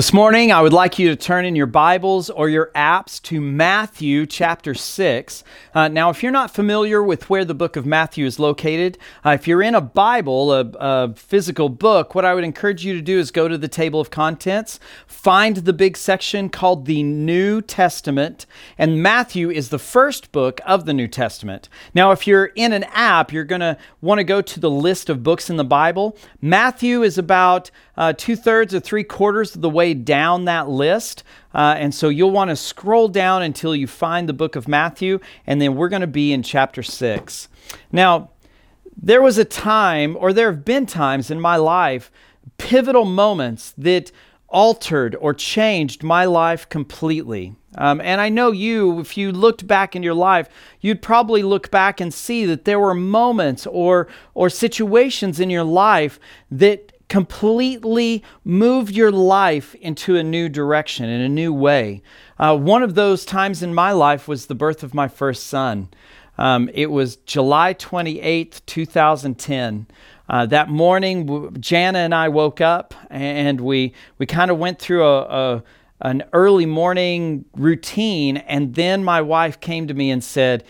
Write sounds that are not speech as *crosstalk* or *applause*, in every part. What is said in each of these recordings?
This morning, I would like you to turn in your Bibles or your apps to Matthew chapter 6. Uh, now, if you're not familiar with where the book of Matthew is located, uh, if you're in a Bible, a, a, physical book, what I would encourage you to do is go to the table of contents, find the big section called the New Testament, and Matthew is the first book of the New Testament. Now, if you're in an app, you're going to want to go to the list of books in the Bible. Matthew is about uh, two thirds or three quarters of the way down that list. Uh, and so you'll want to scroll down until you find the book of Matthew, and then we're going to be in chapter 6. Now, there was a time, or there have been times in my life, pivotal moments that altered or changed my life completely. Um, and I know you, if you looked back in your life, you'd probably look back and see that there were moments or, or situations in your life that completely moved your life into a new direction, in a new way. Uh, one of those times in my life was the birth of my first son. Um, it was July 28th, 2010. Uh, that morning, Jana and I woke up and we, we kind of went through a, a an early morning routine. And then my wife came to me and said,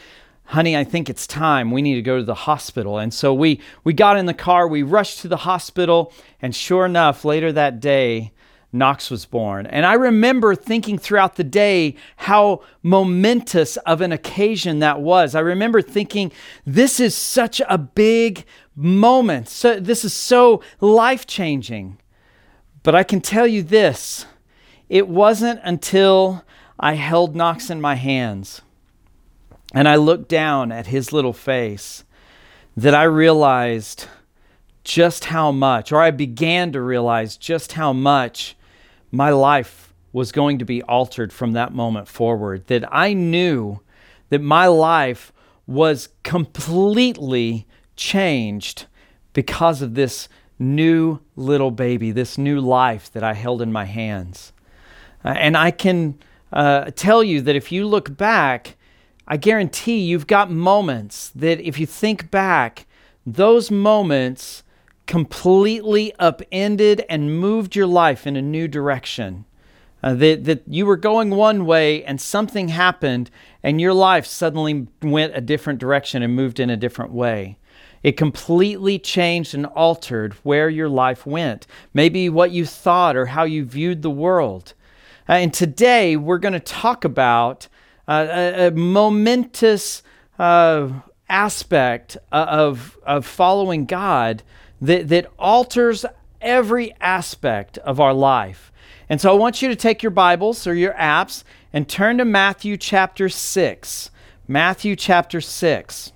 honey, I think it's time. We need to go to the hospital. And so we, we got in the car, we rushed to the hospital, and sure enough, later that day, Knox was born. And I remember thinking throughout the day how momentous of an occasion that was. I remember thinking, this is such a big moment. So, this is so life changing. But I can tell you this it wasn't until I held Knox in my hands and I looked down at his little face that I realized just how much, or I began to realize just how much my life was going to be altered from that moment forward. That I knew that my life was completely changed because of this new little baby, this new life that I held in my hands. Uh, and I can uh, tell you that if you look back, I guarantee you've got moments that if you think back, those moments completely upended and moved your life in a new direction. Uh, that, that you were going one way and something happened and your life suddenly went a different direction and moved in a different way. It completely changed and altered where your life went, maybe what you thought or how you viewed the world. Uh, and today we're going to talk about a, a, momentous uh, aspect of, of following God that, that alters every aspect of our life. And so I want you to take your Bibles or your apps and turn to Matthew chapter 6. Matthew chapter 6.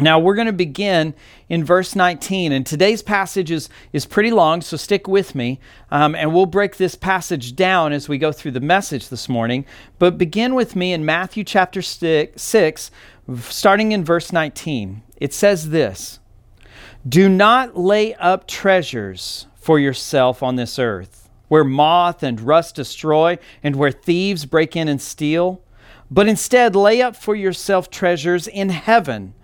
Now we're going to begin in verse 19, and today's passage is, is pretty long, so stick with me, um, and we'll break this passage down as we go through the message this morning. But begin with me in Matthew chapter 6, starting in verse 19. It says this Do not lay up treasures for yourself on this earth, where moth and rust destroy, and where thieves break in and steal, but instead lay up for yourself treasures in heaven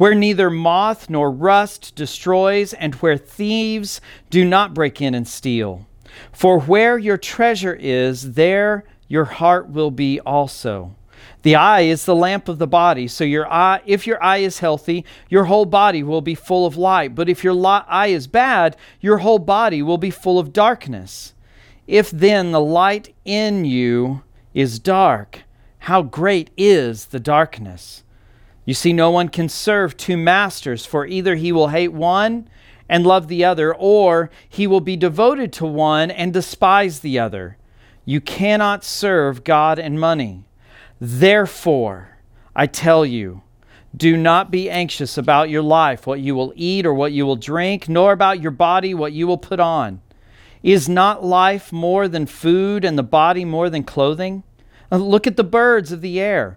where neither moth nor rust destroys, and where thieves do not break in and steal. For where your treasure is, there your heart will be also. The eye is the lamp of the body. So your eye, if your eye is healthy, your whole body will be full of light. But if your eye is bad, your whole body will be full of darkness. If then the light in you is dark, how great is the darkness? You see, no one can serve two masters, for either he will hate one and love the other, or he will be devoted to one and despise the other. You cannot serve God and money. Therefore, I tell you, do not be anxious about your life, what you will eat or what you will drink, nor about your body, what you will put on. Is not life more than food and the body more than clothing? Look at the birds of the air.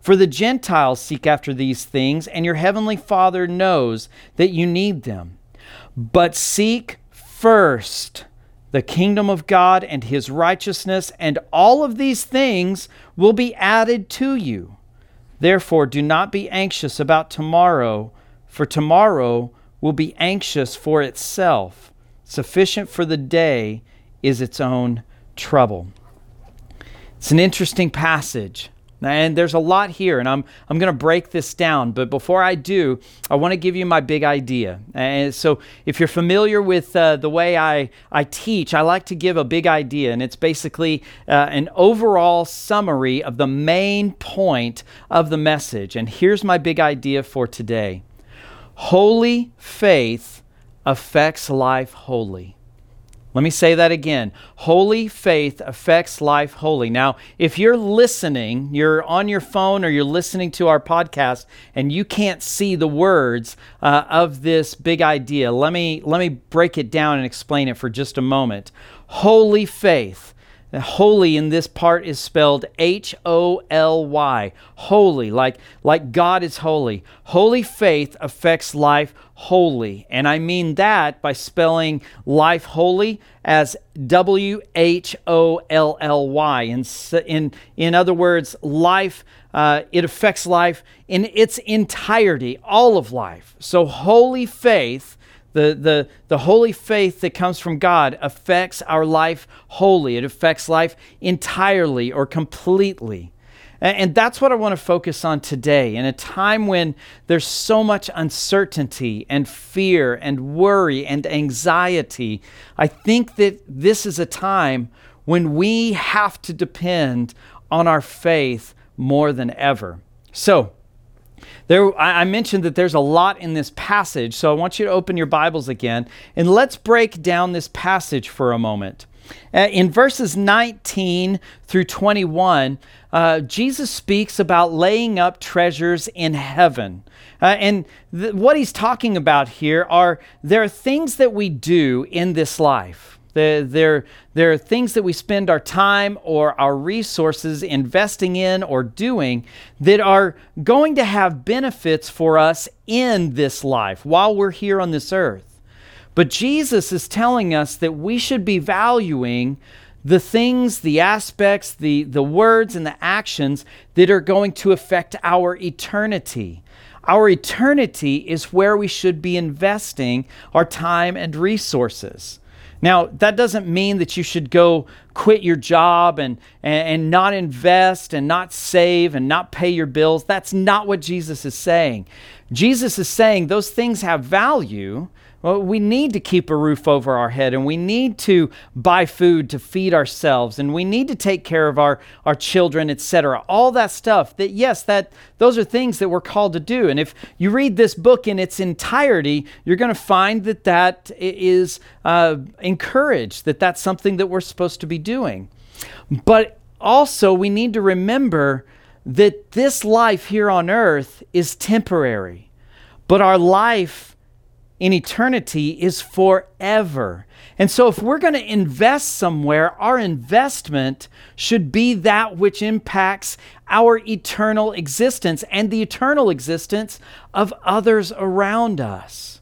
For the Gentiles seek after these things, and your heavenly Father knows that you need them. But seek first the kingdom of God and his righteousness, and all of these things will be added to you. Therefore, do not be anxious about tomorrow, for tomorrow will be anxious for itself. Sufficient for the day is its own trouble. It's an interesting passage. And there's a lot here, and I'm, I'm going to break this down. But before I do, I want to give you my big idea. And so, if you're familiar with uh, the way I, I teach, I like to give a big idea. And it's basically uh, an overall summary of the main point of the message. And here's my big idea for today Holy faith affects life wholly. Let me say that again. Holy faith affects life wholly. Now, if you're listening, you're on your phone or you're listening to our podcast and you can't see the words uh, of this big idea, let me, let me break it down and explain it for just a moment. Holy faith Holy in this part is spelled H O L Y. Holy, like, like God is holy. Holy faith affects life wholly. And I mean that by spelling life holy as W H O L L Y. In, in, in other words, life, uh, it affects life in its entirety, all of life. So holy faith the, the, the holy faith that comes from God affects our life wholly. It affects life entirely or completely. And, and that's what I want to focus on today. In a time when there's so much uncertainty and fear and worry and anxiety, I think that this is a time when we have to depend on our faith more than ever. So, there, I mentioned that there's a lot in this passage, so I want you to open your Bibles again and let's break down this passage for a moment. Uh, in verses 19 through 21, uh, Jesus speaks about laying up treasures in heaven. Uh, and th- what he's talking about here are there are things that we do in this life there, there are things that we spend our time or our resources investing in or doing that are going to have benefits for us in this life while we're here on this earth. But Jesus is telling us that we should be valuing the things, the aspects, the, the words, and the actions that are going to affect our eternity. Our eternity is where we should be investing our time and resources. Now, that doesn't mean that you should go quit your job and, and, and, not invest and not save and not pay your bills. That's not what Jesus is saying. Jesus is saying those things have value, well, we need to keep a roof over our head and we need to buy food to feed ourselves and we need to take care of our, our children, etc. All that stuff that, yes, that those are things that we're called to do. And if you read this book in its entirety, you're going to find that that is uh, encouraged, that that's something that we're supposed to be doing. But also, we need to remember that this life here on earth is temporary, but our life in eternity is forever. And so, if we're going to invest somewhere, our investment should be that which impacts our eternal existence and the eternal existence of others around us.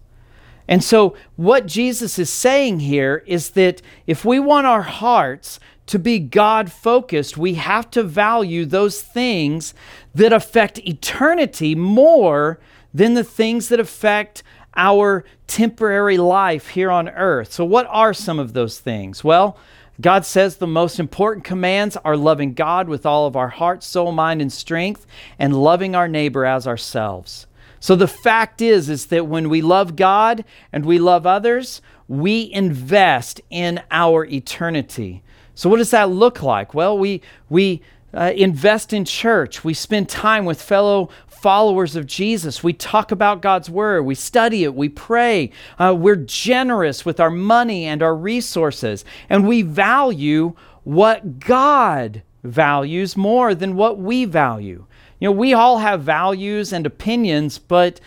And so, what Jesus is saying here is that if we want our hearts to be God focused, we have to value those things that affect eternity more than the things that affect our temporary life here on earth. So, what are some of those things? Well, God says the most important commands are loving God with all of our heart, soul, mind, and strength, and loving our neighbor as ourselves. So the fact is is that when we love God and we love others, we invest in our eternity. So what does that look like? Well, we we uh, invest in church. We spend time with fellow followers of Jesus. We talk about God's Word. We study it. We pray. Uh, we're generous with our money and our resources. And we value what God values more than what we value. You know, we all have values and opinions, but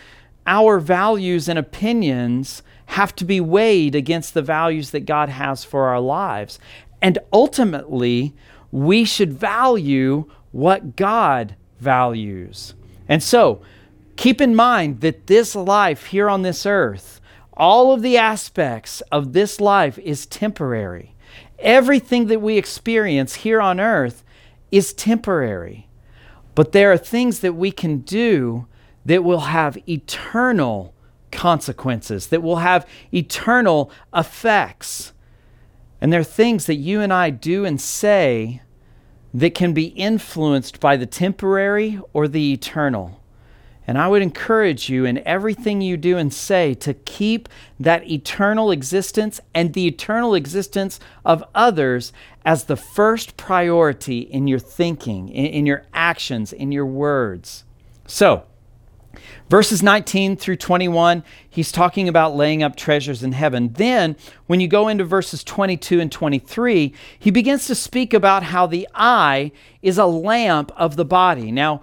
our values and opinions have to be weighed against the values that God has for our lives. And ultimately, we should value what God values. And so, keep in mind that this life here on this earth, all of the aspects of this life is temporary. Everything that we experience here on earth is temporary. But there are things that we can do that will have eternal consequences, that will have eternal effects. And there are things that you and I do and say that can be influenced by the temporary or the eternal. And I would encourage you in everything you do and say to keep that eternal existence and the eternal existence of others as the first priority in your thinking, in, in your actions, in your words. So, Verses 19 through 21, he's talking about laying up treasures in heaven. Then, when you go into verses 22 and 23, he begins to speak about how the eye is a lamp of the body. Now,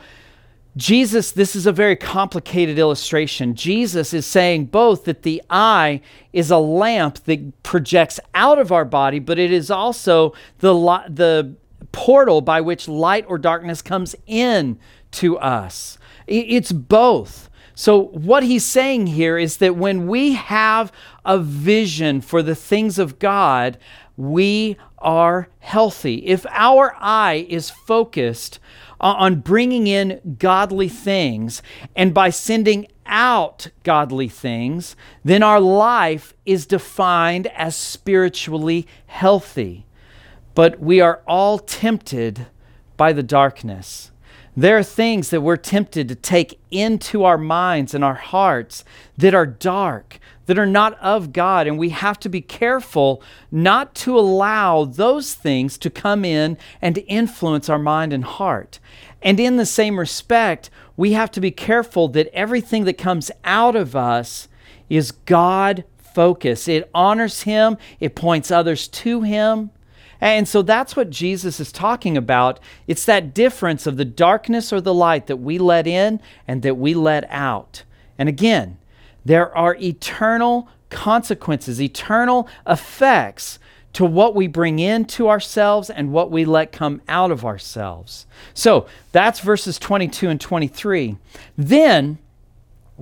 Jesus, this is a very complicated illustration. Jesus is saying both that the eye is a lamp that projects out of our body, but it is also the, the portal by which light or darkness comes in to us. It's both. So, what he's saying here is that when we have a vision for the things of God, we are healthy. If our eye is focused on bringing in godly things and by sending out godly things, then our life is defined as spiritually healthy. But we are all tempted by the darkness. There are things that we're tempted to take into our minds and our hearts that are dark, that are not of God. And we have to be careful not to allow those things to come in and to influence our mind and heart. And in the same respect, we have to be careful that everything that comes out of us is God focused. It honors Him, it points others to Him. And so that's what Jesus is talking about. It's that difference of the darkness or the light that we let in and that we let out. And again, there are eternal consequences, eternal effects to what we bring into ourselves and what we let come out of ourselves. So that's verses 22 and 23. Then,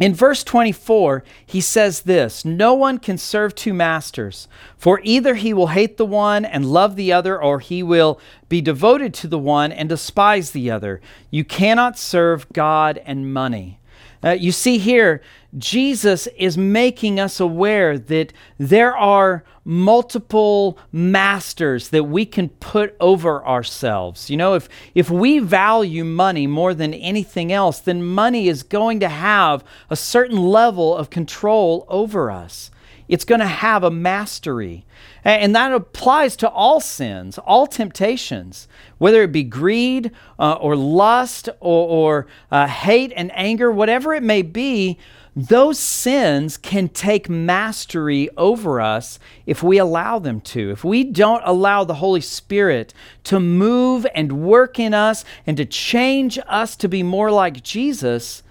in verse 24, he says this No one can serve two masters, for either he will hate the one and love the other, or he will be devoted to the one and despise the other. You cannot serve God and money. Uh, you see here, Jesus is making us aware that there are multiple masters that we can put over ourselves. You know, if, if we value money more than anything else, then money is going to have a certain level of control over us. It's going to have a mastery. And that applies to all sins, all temptations, whether it be greed uh, or lust or, or uh, hate and anger, whatever it may be, those sins can take mastery over us if we allow them to. If we don't allow the Holy Spirit to move and work in us and to change us to be more like Jesus,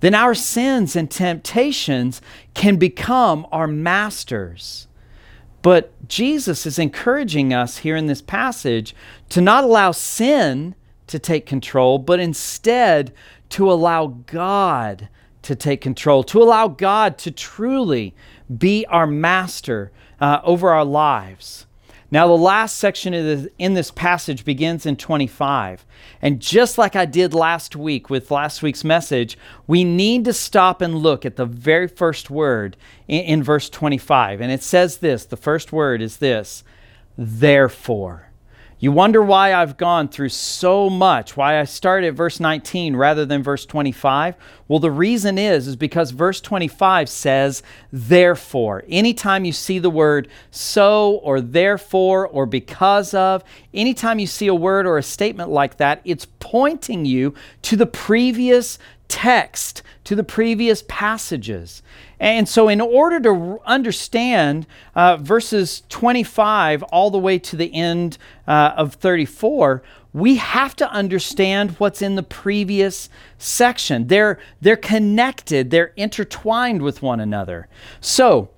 then our sins and temptations can become our masters. But Jesus is encouraging us here in this passage to not allow sin to take control, but instead to allow God to take control, to allow God to truly be our master uh, over our lives. Now, the last section in this passage begins in 25. And just like I did last week with last week's message, we need to stop and look at the very first word in, in verse 25. And it says this the first word is this therefore. You wonder why I've gone through so much, why I started at verse 19 rather than verse 25? Well, the reason is is because verse 25 says therefore. Anytime you see the word so or therefore or because of, anytime you see a word or a statement like that, it's pointing you to the previous text, to the previous passages. And so, in order to understand uh, verses 25 all the way to the end uh, of 34, we have to understand what's in the previous section. They're, they're connected, they're intertwined with one another. So,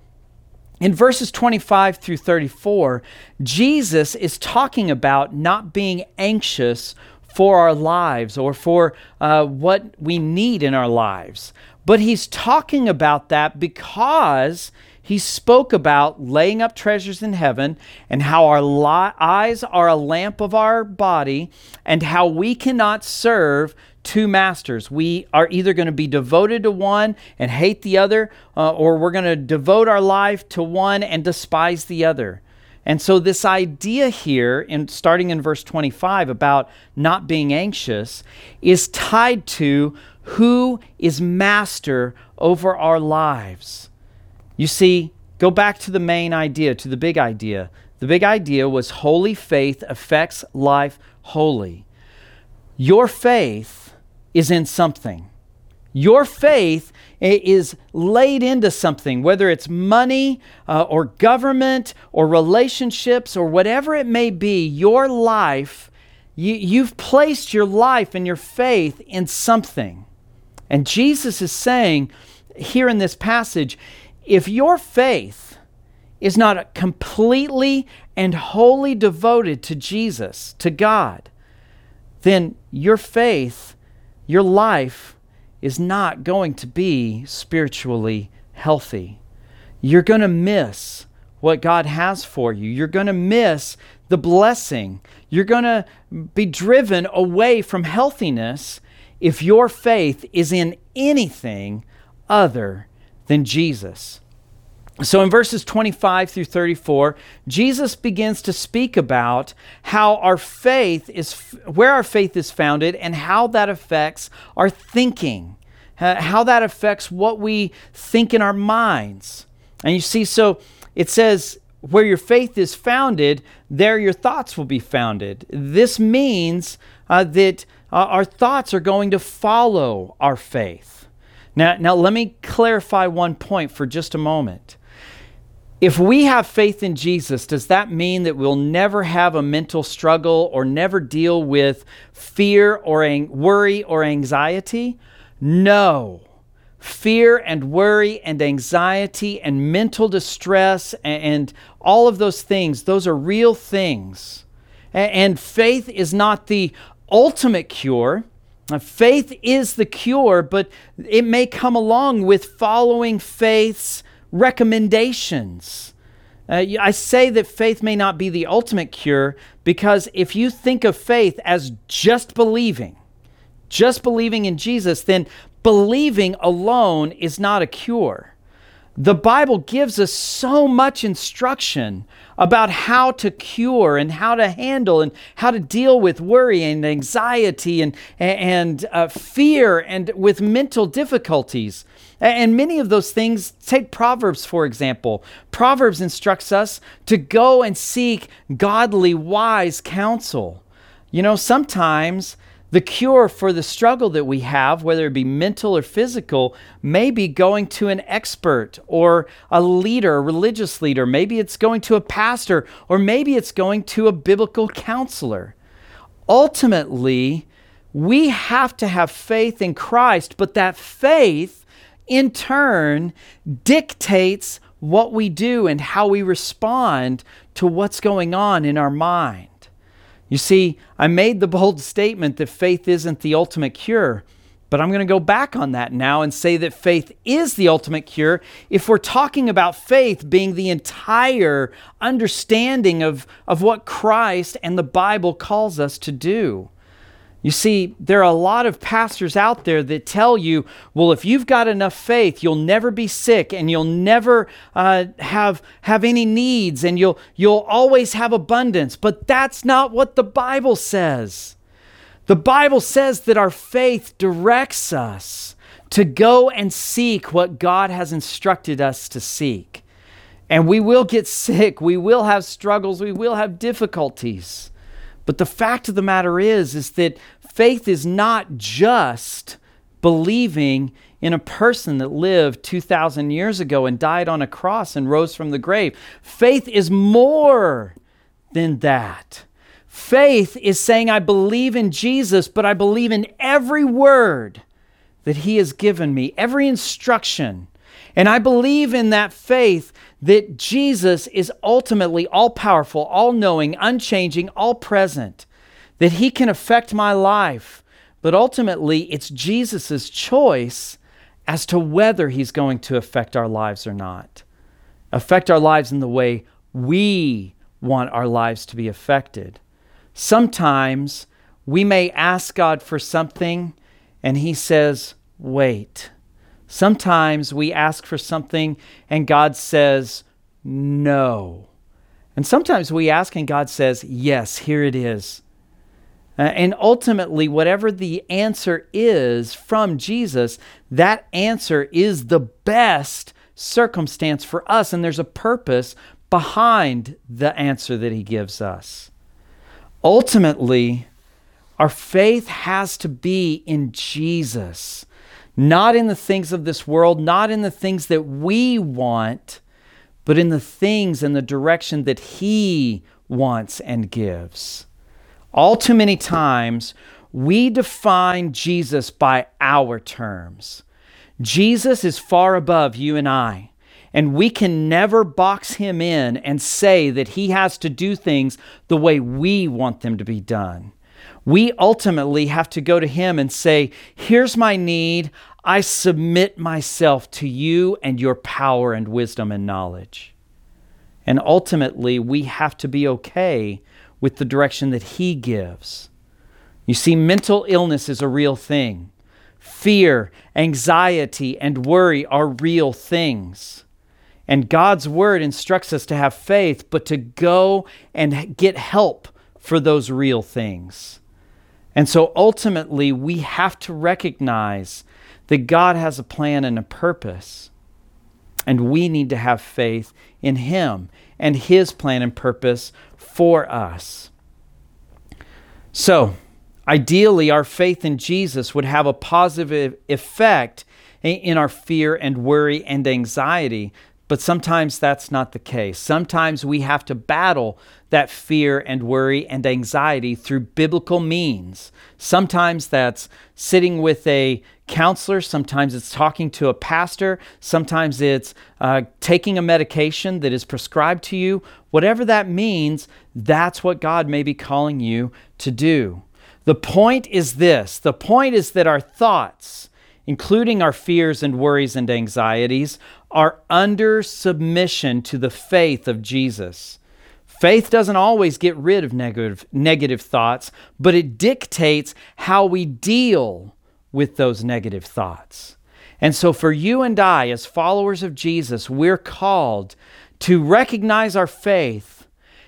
in verses 25 through 34, Jesus is talking about not being anxious for our lives or for uh, what we need in our lives. But he's talking about that because he spoke about laying up treasures in heaven and how our li- eyes are a lamp of our body and how we cannot serve two masters. We are either going to be devoted to one and hate the other, uh, or we're going to devote our life to one and despise the other. And so, this idea here, in, starting in verse 25, about not being anxious, is tied to who is master over our lives. You see, go back to the main idea, to the big idea. The big idea was holy faith affects life wholly. Your faith is in something. Your faith is laid into something, whether it's money uh, or government or relationships or whatever it may be, your life, you, you've placed your life and your faith in something. And Jesus is saying here in this passage if your faith is not completely and wholly devoted to Jesus, to God, then your faith, your life, is not going to be spiritually healthy. You're going to miss what God has for you. You're going to miss the blessing. You're going to be driven away from healthiness if your faith is in anything other than Jesus. So in verses 25 through 34, Jesus begins to speak about how our faith is, where our faith is founded, and how that affects our thinking, how that affects what we think in our minds. And you see, so it says, where your faith is founded, there your thoughts will be founded. This means uh, that uh, our thoughts are going to follow our faith. Now, now, let me clarify one point for just a moment. If we have faith in Jesus, does that mean that we'll never have a mental struggle or never deal with fear or ang- worry or anxiety? No. Fear and worry and anxiety and mental distress and, and all of those things, those are real things. And faith is not the ultimate cure. Uh, faith is the cure, but it may come along with following faith's recommendations. Uh, I say that faith may not be the ultimate cure because if you think of faith as just believing, just believing in Jesus, then believing alone is not a cure the Bible gives us so much instruction about how to cure and how to handle and how to deal with worry and anxiety and, and uh, fear and with mental difficulties. And many of those things, take Proverbs for example. Proverbs instructs us to go and seek godly, wise counsel. You know, sometimes the cure for the struggle that we have, whether it be mental or physical, may be going to an expert or a leader, a religious leader. Maybe it's going to a pastor, or maybe it's going to a biblical counselor. Ultimately, we have to have faith in Christ, but that faith, in turn, dictates what we do and how we respond to what's going on in our mind. You see, I made the bold statement that faith isn't the ultimate cure, but I'm going to go back on that now and say that faith is the ultimate cure if we're talking about faith being the entire understanding of, of what Christ and the Bible calls us to do. You see, there are a lot of pastors out there that tell you, well, if you've got enough faith, you'll never be sick and you'll never uh, have, have any needs and you'll, you'll always have abundance. But that's not what the Bible says. The Bible says that our faith directs us to go and seek what God has instructed us to seek. And we will get *laughs* sick, we will have struggles, we will have difficulties. But the fact of the matter is is that faith is not just believing in a person that lived 2000 years ago and died on a cross and rose from the grave. Faith is more than that. Faith is saying I believe in Jesus, but I believe in every word that he has given me, every instruction. And I believe in that faith that Jesus is ultimately all powerful, all knowing, unchanging, all present, that he can affect my life. But ultimately, it's Jesus' choice as to whether he's going to affect our lives or not. Affect our lives in the way we want our lives to be affected. Sometimes we may ask God for something and he says, wait. Sometimes we ask for something and God says, no. And sometimes we ask and God says, yes, here it is. Uh, and ultimately, whatever the answer is from Jesus, that answer is the best circumstance for us. And there's a purpose behind the answer that He gives us. Ultimately, our faith has to be in Jesus not in the things of this world, not in the things that we want, but in the things and the direction that He wants and gives. All too many times, we define Jesus by our terms. Jesus is far above you and I, and we can never box him in and say that he has to do things the way we want them to be done we ultimately have to go to Him and say, Here's my need. I submit myself to you and your power and wisdom and knowledge. And ultimately, we have to be okay with the direction that He gives. You see, mental illness is a real thing. Fear, anxiety, and worry are real things. And God's word instructs us to have faith, but to go and get help for those real things. And so ultimately, we have to recognize that God has a plan and a purpose. And we need to have faith in Him and His plan and purpose for us. So, ideally, our faith in Jesus would have a positive effect in our fear and worry and anxiety but sometimes that's not the case. Sometimes we have to battle that fear and worry and anxiety through biblical means. Sometimes that's sitting with a counselor, sometimes it's talking to a pastor, sometimes it's uh, taking a medication that is prescribed to you. Whatever that means, that's what God may be calling you to do. The point is this the point is that our thoughts, including our fears and worries and anxieties, are under submission to the faith of Jesus. Faith doesn't always get rid of negative, negative thoughts, but it dictates how we deal with those negative thoughts. And so, for you and I, as followers of Jesus, we're called to recognize our faith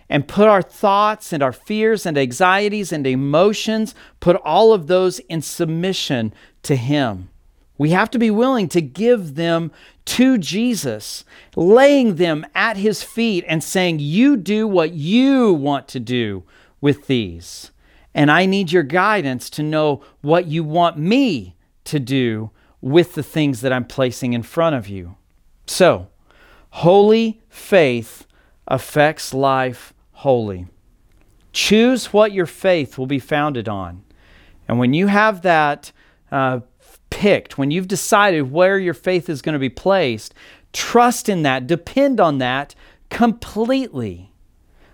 and put our thoughts and our fears and anxieties and emotions, put all of those in submission to Him. We have to be willing to give them to Jesus, laying them at his feet and saying, You do what you want to do with these. And I need your guidance to know what you want me to do with the things that I'm placing in front of you. So, holy faith affects life wholly. Choose what your faith will be founded on. And when you have that uh, picked, when you've decided where your faith is going to be placed, trust in that, depend on that completely.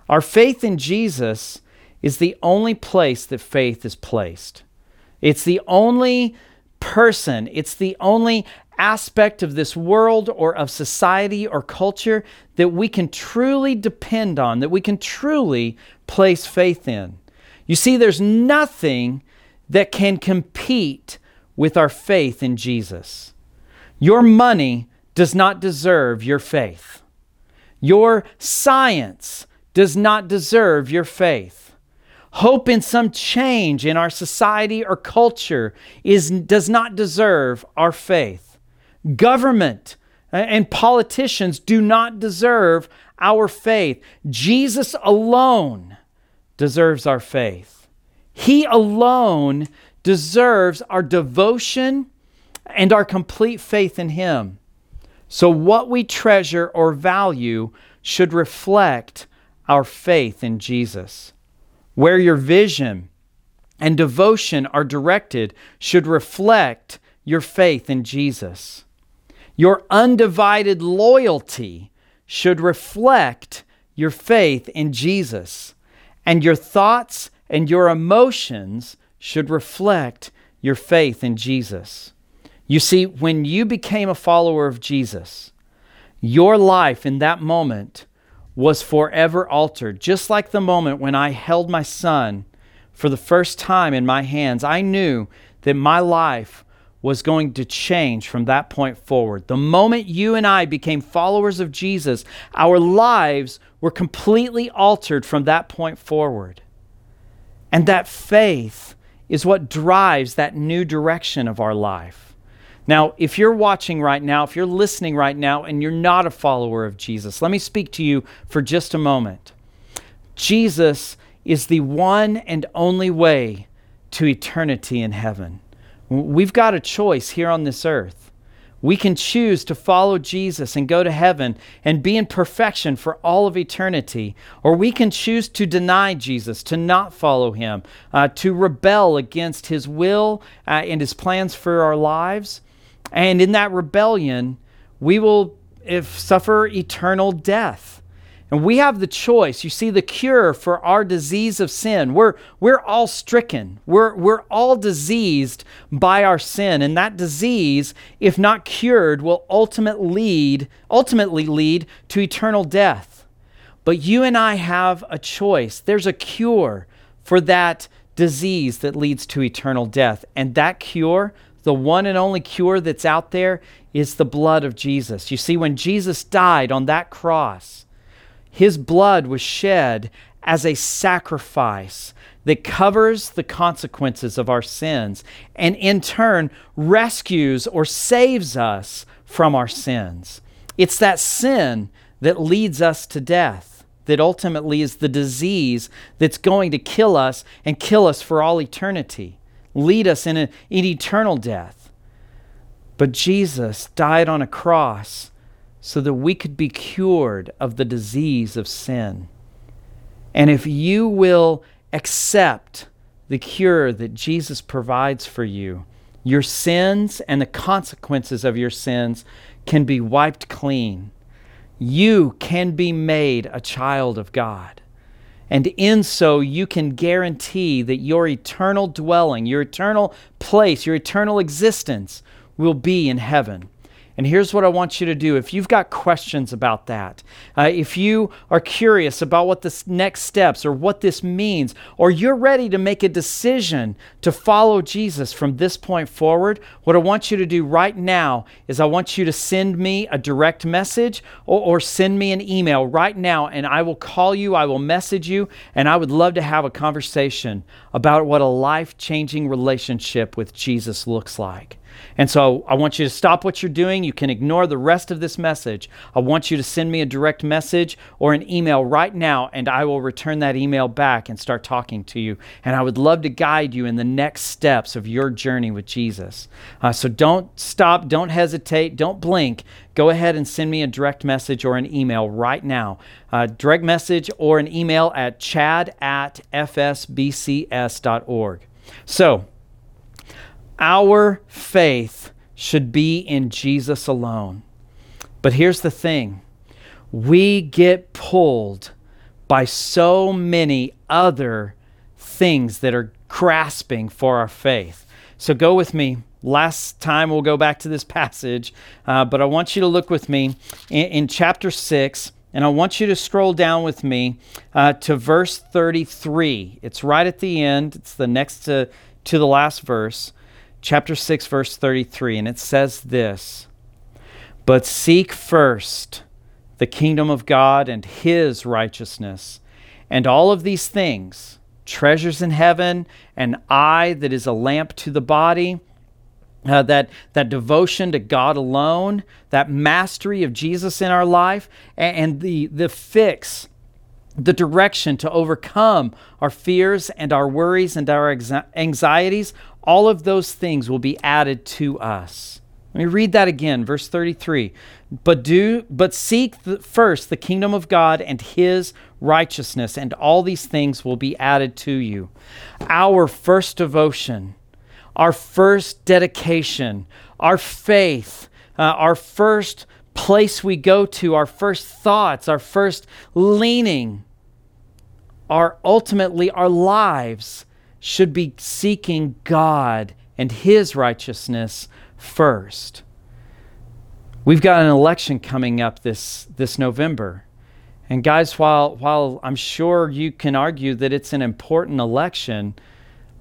Our faith in Jesus is the only place that faith is placed. It's the only person, it's the only aspect of this world or of society or culture that we can truly depend on, that we can truly place faith in. You see, there's nothing that can compete with our faith in Jesus. Your money does not deserve your faith. Your science does not deserve your faith. Hope in some change in our society or culture is, does not deserve our faith. Government and politicians do not deserve our faith. Jesus alone deserves our faith. He alone deserves our devotion and our complete faith in Him. So, what we treasure or value should reflect our faith in Jesus. Where your vision and devotion are directed should reflect your faith in Jesus. Your undivided loyalty should reflect your faith in Jesus. And your thoughts and your emotions should reflect your faith in Jesus. You see, when you became a follower of Jesus, your life in that moment was forever altered. Just like the moment when I held my son for the first time in my hands, I knew that my life was going to change from that point forward. The moment you and I became followers of Jesus, our lives were completely altered from that point forward. And that faith is what drives that new direction of our life. Now, if you're watching right now, if you're listening right now, and you're not a follower of Jesus, let me speak to you for just a moment. Jesus is the one and only way to eternity in heaven. We've got a choice here on this earth. We can choose to follow Jesus and go to heaven and be in perfection for all of eternity, or we can choose to deny Jesus, to not follow him, uh, to rebel against his will uh, and his plans for our lives. And in that rebellion, we will if, suffer eternal death. And we have the choice. You see, the cure for our disease of sin. We're, we're all stricken. We're, we're all diseased by our sin. And that disease, if not cured, will ultimately lead, ultimately lead to eternal death. But you and I have a choice. There's a cure for that disease that leads to eternal death. And that cure, the one and only cure that's out there, is the blood of Jesus. You see, when Jesus died on that cross, his blood was shed as a sacrifice that covers the consequences of our sins and in turn rescues or saves us from our sins. It's that sin that leads us to death, that ultimately is the disease that's going to kill us and kill us for all eternity, lead us in, eternal death. But Jesus died on a cross so that we could be cured of the disease of sin. And if you will accept the cure that Jesus provides for you, your sins and the consequences of your sins can be wiped clean. You can be made a child of God. And in so, you can guarantee that your eternal dwelling, your eternal place, your eternal existence will be in heaven. And here's what I want you to do. If you've got questions about that, uh, if you are curious about what the next steps or what this means, or you're ready to make a decision to follow Jesus from this point forward, what I want you to do right now is I want you to send me a direct message or, or send me an email right now, and I will call you, I will message you, and I would love to have a conversation about what a life changing relationship with Jesus looks like. And so I want you to stop what you're doing. You can ignore the rest of this message. I want you to send me a direct message or an email right now, and I will return that email back and start talking to you. And I would love to guide you in the next steps of your journey with Jesus. Uh, so don't stop, don't hesitate, don't blink. Go ahead and send me a direct message or an email right now. Uh, direct message or an email at chad at fsbcs.org. So, our faith should be in Jesus alone. But here's the thing we get pulled by so many other things that are grasping for our faith. So go with me. Last time we'll go back to this passage, uh, but I want you to look with me in, in, chapter 6, and I want you to scroll down with me uh, to verse 33. It's right at the end, it's the next to to the last verse, chapter 6, verse 33, and it says this But seek first the kingdom of God and his righteousness, and all of these things, treasures in heaven, an eye that is a lamp to the body, uh, that, that devotion to God alone, that mastery of Jesus in our life, and, and the, the fix, the direction to overcome our fears and our worries and our anxieties, all of those things will be added to us. Let me read that again, verse 33. But do but seek the, first the kingdom of God and his righteousness, and all these things will be added to you. Our first devotion our first dedication, our faith, uh, our first place we go to, our first thoughts, our first leaning, are ultimately our lives should be seeking God and His righteousness first. We've got an election coming up this, this November. And guys, while, while I'm sure you can argue that it's an important election,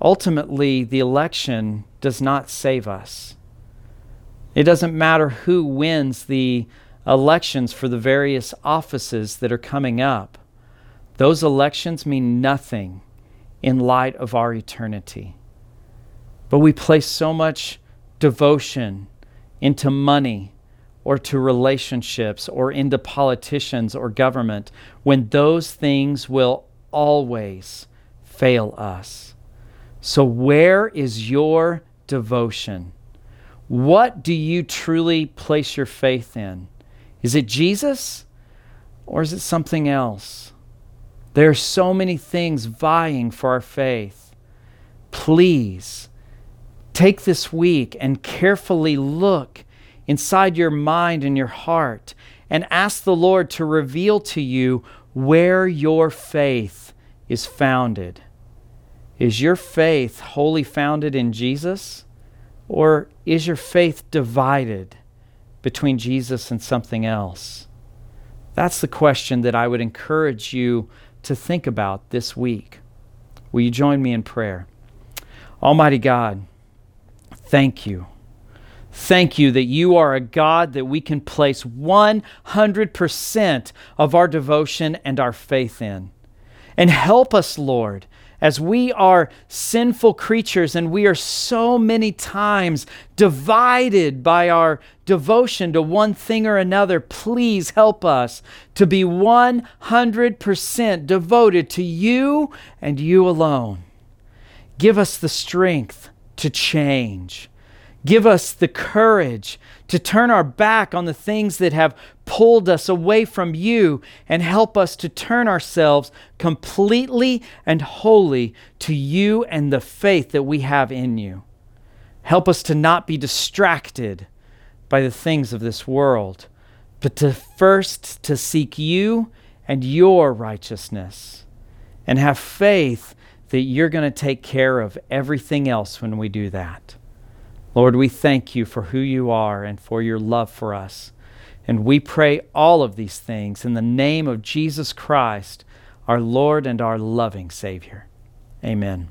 Ultimately, the election does not save us. It doesn't matter who wins the elections for the various offices that are coming up. Those elections mean nothing in light of our eternity. But we place so much devotion into money or to relationships or into politicians or government when those things will always fail us. So, where is your devotion? What do you truly place your faith in? Is it Jesus or is it something else? There are so many things vying for our faith. Please take this week and carefully look inside your mind and your heart and ask the Lord to reveal to you where your faith is founded. Is your faith wholly founded in Jesus? Or is your faith divided between Jesus and something else? That's the question that I would encourage you to think about this week. Will you join me in prayer? Almighty God, thank you. Thank you that you are a God that we can place 100% of our devotion and our faith in. And help us, Lord, as we are sinful creatures and we are so many times divided by our devotion to one thing or another, please help us to be 100% devoted to you and you alone. Give us the strength to change. Give us the courage to turn our back on the things that have pulled us away from you and help us to turn ourselves completely and wholly to you and the faith that we have in you. Help us to not be distracted by the things of this world, but to first to seek you and your righteousness and have faith that you're going to take care of everything else when we do that. Lord, we thank you for who you are and for your love for us. And we pray all of these things in the name of Jesus Christ, our Lord and our loving Savior. Amen.